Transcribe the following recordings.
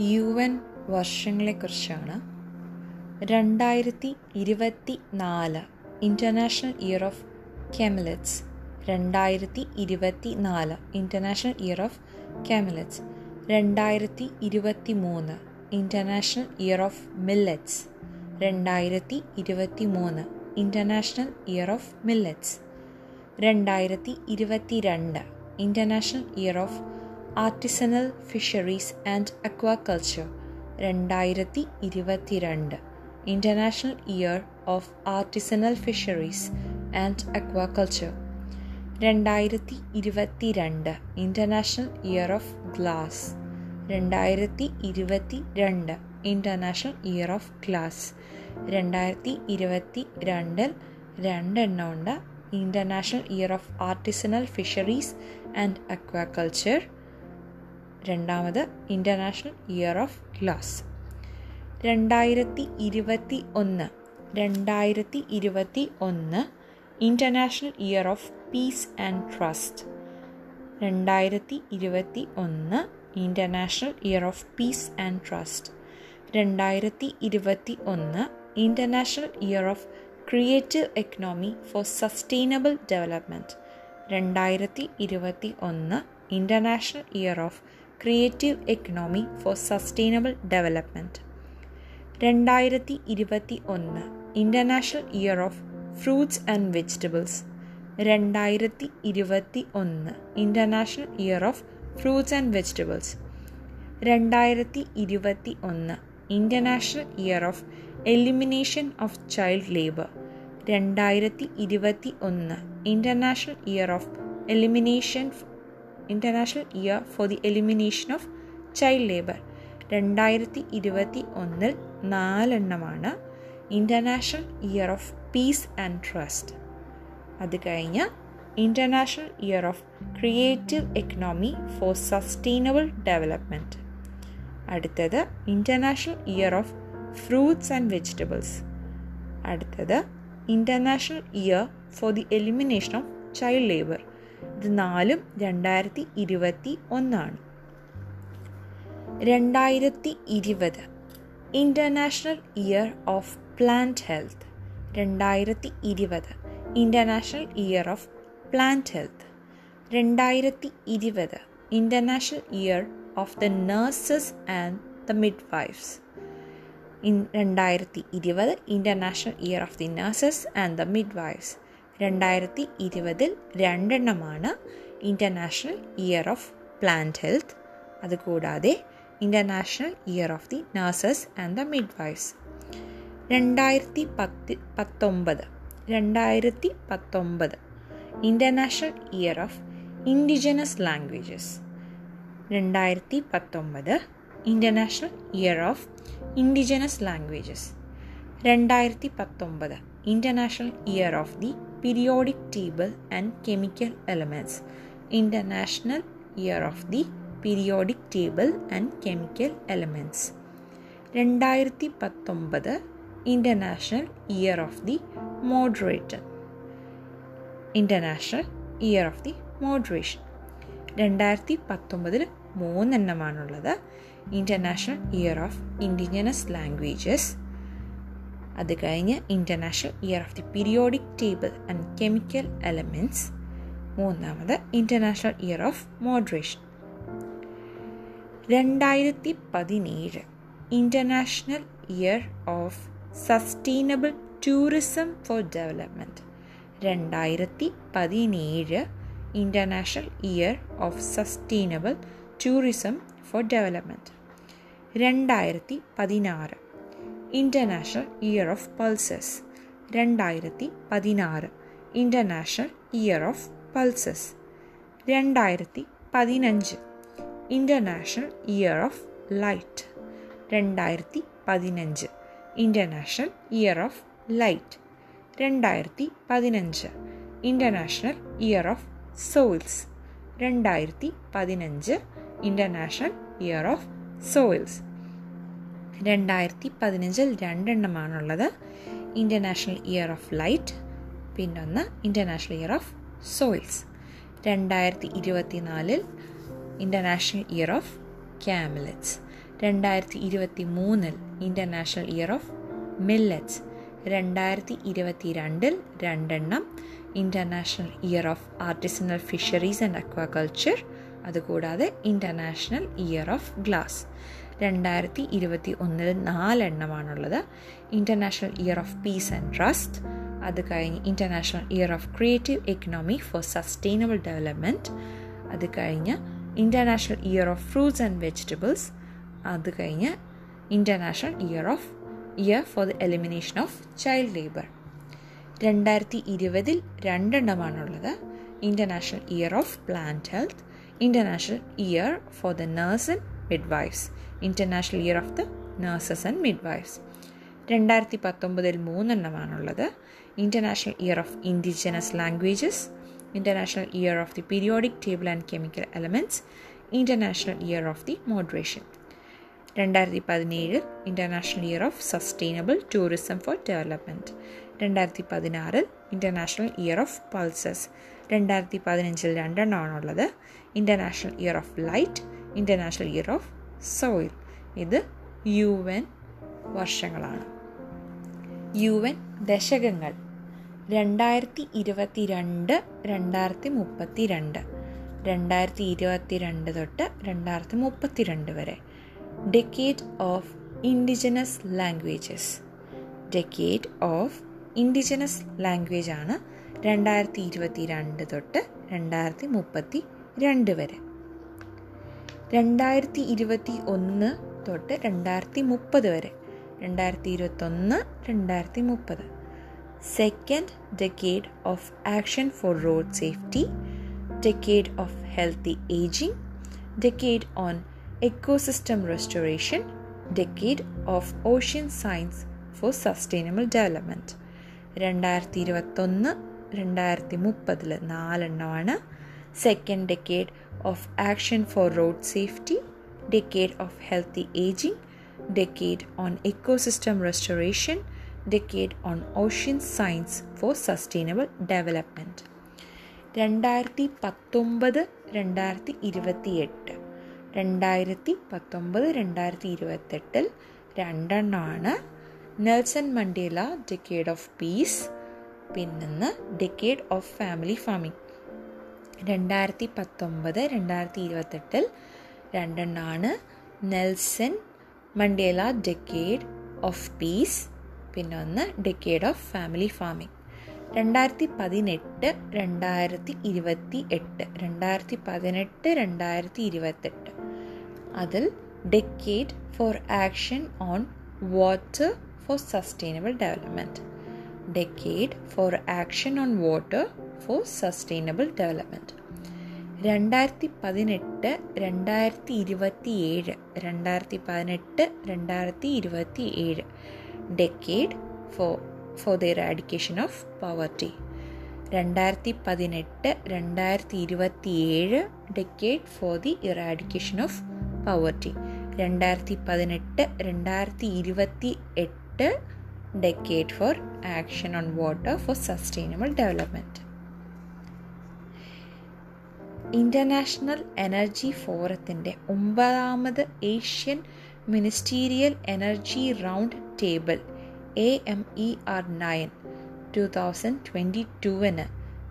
U N വർഷങ്ങളെക്കുറിച്ചാണ്. രണ്ടായിരത്തി ഇരുപത്തി നാല് ഇന്റർനാഷണൽ ഇയർ ഓഫ് കെമലറ്റ്സ് രണ്ടായിരത്തി ഇരുപത്തി നാല് ഇന്റർനാഷണൽ ഇയർ ഓഫ് കെമലറ്റ്സ് രണ്ടായിരത്തി ഇരുപത്തി മൂന്ന് ഇന്റർനാഷണൽ ഇയർ ഓഫ് മില്ലറ്റ്സ് രണ്ടായിരത്തി ഇരുപത്തി മൂന്ന് ഇന്റർനാഷണൽ ഇയർ ഓഫ് മില്ലറ്റ്സ് രണ്ടായിരത്തി ഇരുപത്തി രണ്ട് international year of artisanal fisheries and aquaculture രണ്ടായിരത്തി ഇരുപത്തി രണ്ട് international year of artisanal fisheries and aquaculture രണ്ടായിരത്തി ഇരുപത്തി രണ്ട് ഇന്റർനാഷണൽ ഇയർ ഓഫ് ഗ്ലാസ് രണ്ടായിരത്തി ഇരുപത്തി രണ്ട് ഇന്റർനാഷണൽ ഇയർ ഓഫ് ഗ്ലാസ് രണ്ടായിരത്തി ഇരുപത്തി രണ്ടിൽ രണ്ടെണ്ണമുണ്ട്. International year of artisanal fisheries and aquaculture രണ്ടാമത് ഇന്റർനാഷണൽ ഇയർ ഓഫ് ഗ്ലാസ് രണ്ടായിരത്തി ഇരുപത്തി ഒന്ന് രണ്ടായിരത്തി ഇരുപത്തി ഒന്ന് international year of peace and trust രണ്ടായിരത്തി ഇരുപത്തി ഒന്ന് international year of peace and trust രണ്ടായിരത്തി ഇരുപത്തി ഒന്ന് international year of creative economy for sustainable development രണ്ടായിരത്തി ഇരുപത്തി ഒന്ന് international year of creative economy for sustainable development രണ്ടായിരത്തി ഇരുപത്തി ഒന്ന് international year of fruits and vegetables രണ്ടായിരത്തി ഇരുപത്തി ഒന്ന് international year of fruits and vegetables രണ്ടായിരത്തി ഇരുപത്തി ഒന്ന് international year of elimination of child labour രണ്ടായിരത്തി ഇരുപത്തി ഒന്ന് international year of elimination international year for the elimination of child labour രണ്ടായിരത്തി ഇരുപത്തി ഒന്നിൽ നാലെണ്ണമാണ് international year of peace and trust അത് കഴിഞ്ഞ് international year of creative economy for sustainable development അടുത്തത് international year of fruits and vegetables അടുത്തത് international year for the elimination of child labour ഇത് നാലും രണ്ടായിരത്തി ഇരുപത്തി ഒന്നാണ്. രണ്ടായിരത്തി ഇരുപത് international year of plant health രണ്ടായിരത്തി ഇരുപത് international year of plant health രണ്ടായിരത്തി ഇരുപത് international year of the nurses and the midwives രണ്ടായിരത്തി ഇരുപത് international year of the nurses and the midwives രണ്ടായിരത്തി ഇരുപതിൽ രണ്ടെണ്ണമാണ് international year of plant health അതുകൂടാതെ international year of the nurses and the midwives രണ്ടായിരത്തി പത്ത് പത്തൊമ്പത്. രണ്ടായിരത്തി പത്തൊമ്പത് international year of indigenous languages രണ്ടായിരത്തി പത്തൊമ്പത് international year of indigenous languages രണ്ടായിരത്തി പത്തൊമ്പത് international year of the periodic table and chemical elements international year of the periodic table and chemical elements രണ്ടായിരത്തി പത്തൊമ്പത് international year of the moderator international year of the moderation രണ്ടായിരത്തി പത്തൊമ്പതിൽ മൂന്നെണ്ണമാണുള്ളത്. International year of indigenous languages അത് കഴിഞ്ഞ് international year of the periodic table and chemical elements മൂന്നാമത് international year of moderation രണ്ടായിരത്തി പതിനേഴ് international year of sustainable tourism for development രണ്ടായിരത്തി പതിനേഴ് international year of sustainable tourism for development രണ്ടായിരത്തി പതിനാറ് international year of pulses രണ്ടായിരത്തി പതിനാറ് international year of pulses രണ്ടായിരത്തി പതിനഞ്ച് ഇന്റർനാഷണൽ ഇയർ ഓഫ് ലൈറ്റ് രണ്ടായിരത്തി പതിനഞ്ച് ഇന്റർനാഷണൽ ഇയർ ഓഫ് ലൈറ്റ് രണ്ടായിരത്തി പതിനഞ്ച് ഇന്റർനാഷണൽ ഇയർ ഓഫ് സോയിൽസ് രണ്ടായിരത്തി പതിനഞ്ച് ഇന്റർനാഷണൽ ഇയർ ഓഫ് സോയിൽസ് രണ്ടായിരത്തി പതിനഞ്ചിൽ രണ്ടെണ്ണമാണുള്ളത്. ഇന്റർനാഷണൽ ഇയർ ഓഫ് ലൈറ്റ് പിന്നൊന്ന് ഇന്റർനാഷണൽ ഇയർ ഓഫ് സോയിൽസ് രണ്ടായിരത്തി ഇരുപത്തിനാലിൽ ഇന്റർനാഷണൽ ഇയർ ഓഫ് ക്യാമലറ്റ്സ് രണ്ടായിരത്തി ഇരുപത്തി മൂന്നിൽ ഇന്റർനാഷണൽ ഇയർ ഓഫ് മില്ലറ്റ്സ് രണ്ടായിരത്തി ഇരുപത്തി രണ്ടിൽ രണ്ടെണ്ണം international year of artisanal fisheries and aquaculture അതുകൂടാതെ ഇന്റർനാഷണൽ ഇയർ ഓഫ് ഗ്ലാസ് രണ്ടായിരത്തി ഇരുപത്തി ഒന്നിൽ നാലെണ്ണമാണുള്ളത്. International year of peace and trust അത് കഴിഞ്ഞ് international year of creative economy for sustainable development അത് കഴിഞ്ഞ് international year of fruits and vegetables അത് കഴിഞ്ഞ് international year of year for the elimination of child labour രണ്ടായിരത്തി ഇരുപതിൽ രണ്ടെണ്ണമാണുള്ളത്. International year of plant health international year for the nurse and midwives international year of the nurses and midwives രണ്ടായിരത്തി പത്തൊമ്പതിൽ മൂന്നെണ്ണമാണുള്ളത്. International year of indigenous languages international year of the periodic table and chemical elements international year of the moderation രണ്ടായിരത്തി പതിനേഴിൽ international year of sustainable tourism for development രണ്ടായിരത്തി പതിനാറിൽ international year of pulses രണ്ടായിരത്തി പതിനഞ്ചിൽ രണ്ടെണ്ണമാണുള്ളത്. International year of light international year of soil ഇത് U N വർഷങ്ങളാണ്. U N ദശകങ്ങൾ. രണ്ടായിരത്തി ഇരുപത്തി രണ്ട് രണ്ടായിരത്തി മുപ്പത്തി രണ്ട് രണ്ടായിരത്തി ഇരുപത്തി രണ്ട് തൊട്ട് രണ്ടായിരത്തി മുപ്പത്തി രണ്ട് വരെ. Decade of indigenous languages decade of indigenous language ആണ് രണ്ടായിരത്തി ഇരുപത്തി രണ്ട് തൊട്ട് രണ്ടായിരത്തി മുപ്പത്തി രണ്ട് വരെ. രണ്ടായിരത്തി ഇരുപത്തി ഒന്ന് തൊട്ട് രണ്ടായിരത്തി മുപ്പത് വരെ. രണ്ടായിരത്തി ഇരുപത്തൊന്ന് രണ്ടായിരത്തി മുപ്പത് second decade of action for road safety decade of healthy ageing decade on ecosystem restoration decade of ocean science for sustainable development രണ്ടായിരത്തി ഇരുപത്തൊന്ന് രണ്ടായിരത്തി മുപ്പതിൽ നാലെണ്ണമാണ്. Second decade of action for road safety decade of healthy ageing decade on ecosystem restoration decade on ocean science for sustainable development രണ്ടായിരത്തി പത്തൊമ്പത് രണ്ടായിരത്തി ഇരുപത്തി എട്ട് രണ്ടായിരത്തി പത്തൊമ്പത് രണ്ടായിരത്തി ഇരുപത്തെട്ടിൽ രണ്ടെണ്ണമാണ് Nelson Mandela decade of peace പിന്നൊന്ന് ഡെക്കേഡ് ഓഫ് ഫാമിലി ഫാമിംഗ് രണ്ടായിരത്തി പത്തൊമ്പത് രണ്ടായിരത്തി ഇരുപത്തെട്ടിൽ രണ്ടെണ്ണമാണ് Nelson Mandela decade of peace പിന്നെ ഒന്ന് ഡെക്കേഡ് ഓഫ് ഫാമിലി ഫാമിംഗ്. രണ്ടായിരത്തി പതിനെട്ട് രണ്ടായിരത്തി ഇരുപത്തി എട്ട് രണ്ടായിരത്തി പതിനെട്ട് രണ്ടായിരത്തി ഇരുപത്തെട്ട് അതിൽ decade for action on water for sustainable development decade for action on water for sustainable development രണ്ടായിരത്തി പതിനെട്ട് രണ്ടായിരത്തി ഇരുപത്തി ഏഴ് രണ്ടായിരത്തി പതിനെട്ട് രണ്ടായിരത്തി ഇരുപത്തി ഏഴ് decade for for the eradication of poverty രണ്ടായിരത്തി പതിനെട്ട് രണ്ടായിരത്തി ഇരുപത്തി ഏഴ് decade for the eradication of poverty രണ്ടായിരത്തി പതിനെട്ട് രണ്ടായിരത്തി ഇരുപത്തി എട്ട് decade for action on water for sustainable development international energy ഫോറത്തിന്റെ ഒമ്പതാമത് Asian ministerial energy round table A M E R nine two thousand twenty ടുവിന്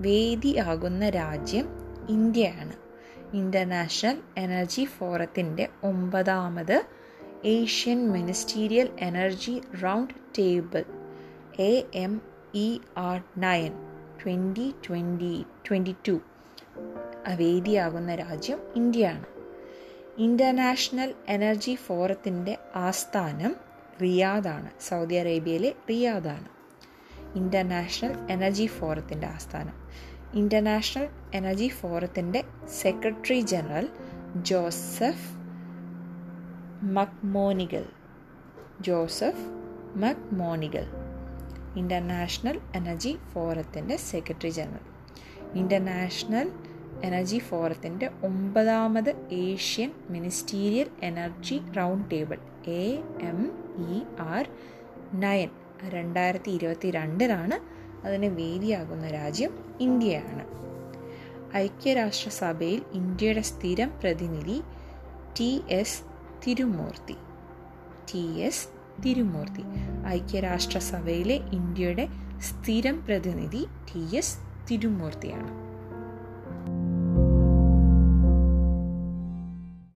വേദിയാകുന്ന രാജ്യം ഇന്ത്യയാണ്. ഇന്റർനാഷണൽ എനർജി ഫോറത്തിന്റെ ഒമ്പതാമത് Asian ministerial energy round table A M E R nine twenty twenty twenty two വേദിയാകുന്ന രാജ്യം ഇന്ത്യയാണ്. International energy ഫോറത്തിന്റെ ആസ്ഥാനം റിയാദാണ്. Saudi അറേബ്യയിലെ റിയാദാണ്. ഇന്റർനാഷണൽ എനർജി ഫോറത്തിന്റെ ആസ്ഥാനം. ഇന്റർനാഷണൽ എനർജി ഫോറത്തിന്റെ secretary general Joseph McMonigal Joseph McMonigal. International energy ഫോറത്തിന്റെ സെക്രട്ടറി ജനറൽ ഇന്റർനാഷണൽ എനർജി ഫോറത്തിന്റെ ഒമ്പതാമത് Asian ministerial energy round table A M E R nine. രണ്ടായിരത്തി ഇരുപത്തി രണ്ടിലാണ് അതിന് വേദിയാകുന്ന രാജ്യം ഇന്ത്യയാണ്. ഐക്യരാഷ്ട്രസഭയിൽ ഇന്ത്യയുടെ സ്ഥിരം പ്രതിനിധി T S Tirumurti. T S Tirumurti. ഐക്യരാഷ്ട്രസഭയിലെ ഇന്ത്യയുടെ സ്ഥിരം പ്രതിനിധി ടി എസ് തിരുമൂർത്തിയാണ്.